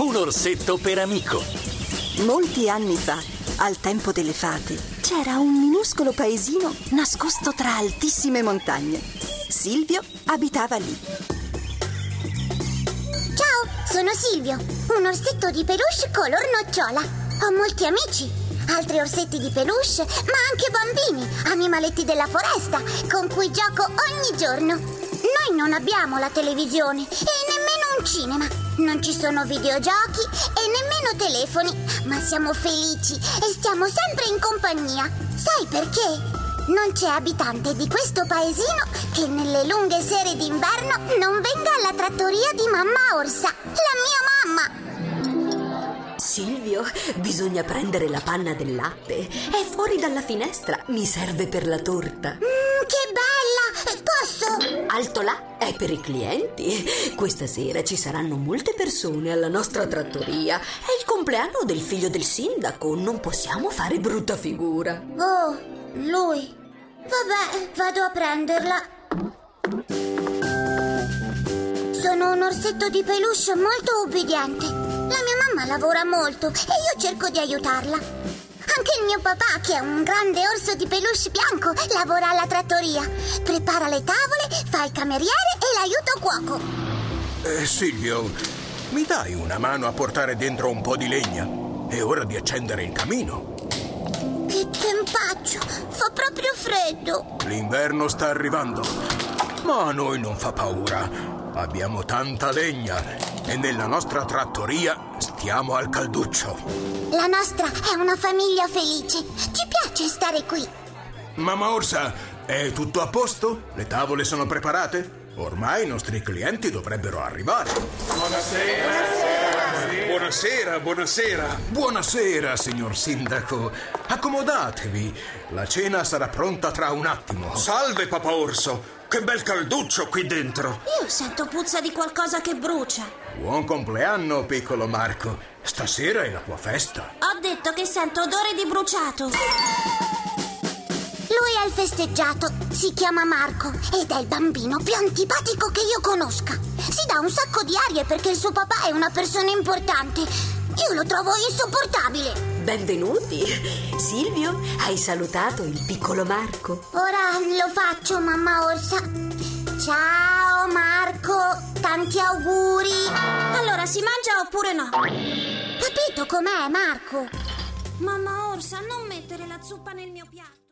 un orsetto per amico. Molti anni fa, al tempo delle fate, c'era un minuscolo paesino nascosto tra altissime montagne. Silvio abitava lì. Ciao, sono Silvio, un orsetto di peluche color nocciola. Ho molti amici, altri orsetti di peluche, ma anche bambini, animaletti della foresta, con cui gioco ogni giorno. Noi non abbiamo la televisione e nemmeno un cinema. Non ci sono videogiochi e nemmeno telefoni, ma siamo felici e stiamo sempre in compagnia. Sai perché? Non c'è abitante di questo paesino che nelle lunghe sere d'inverno non venga alla trattoria di mamma Orsa, la mia mamma. Silvio, bisogna prendere la panna del latte. È fuori dalla finestra. Mi serve per la torta. Mm, che bella! Posso? Alto là è per i clienti. Questa sera ci saranno molte persone alla nostra trattoria. È il compleanno del figlio del sindaco. Non possiamo fare brutta figura. Oh, lui. Vabbè, vado a prenderla. Sono un orsetto di peluche molto ubbidiente. La mia mamma lavora molto e io cerco di aiutarla. Anche il mio papà, che è un grande orso di peluche bianco, lavora alla trattoria. Prepara le tavole, fa il cameriere e l'aiuto cuoco. Eh, Silvio, mi dai una mano a portare dentro un po' di legna? È ora di accendere il camino. Che tempaccio! Fa proprio freddo. L'inverno sta arrivando, ma a noi non fa paura. Abbiamo tanta legna e nella nostra trattoria stiamo al calduccio. La nostra è una famiglia felice. Ci piace stare qui. Mamma Orsa, è tutto a posto? Le tavole sono preparate? Ormai i nostri clienti dovrebbero arrivare. Buonasera, buonasera. Buonasera, signor sindaco. Accomodatevi. La cena sarà pronta tra un attimo. Salve, Papa Orso. Che bel calduccio qui dentro. Io sento puzza di qualcosa che brucia. Buon compleanno, piccolo Marco. Stasera è la tua festa. Ho detto che sento odore di bruciato. Lui è il festeggiato, si chiama Marco ed è il bambino più antipatico che io conosca. Si dà un sacco di arie perché il suo papà è una persona importante. Io lo trovo insopportabile. Benvenuti. Silvio, hai salutato il piccolo Marco. Ora lo faccio, mamma Orsa. Ciao Marco, tanti auguri. Allora si mangia oppure no? Capito com'è, Marco? Mamma Orsa, non mettere la zuppa nel mio piatto.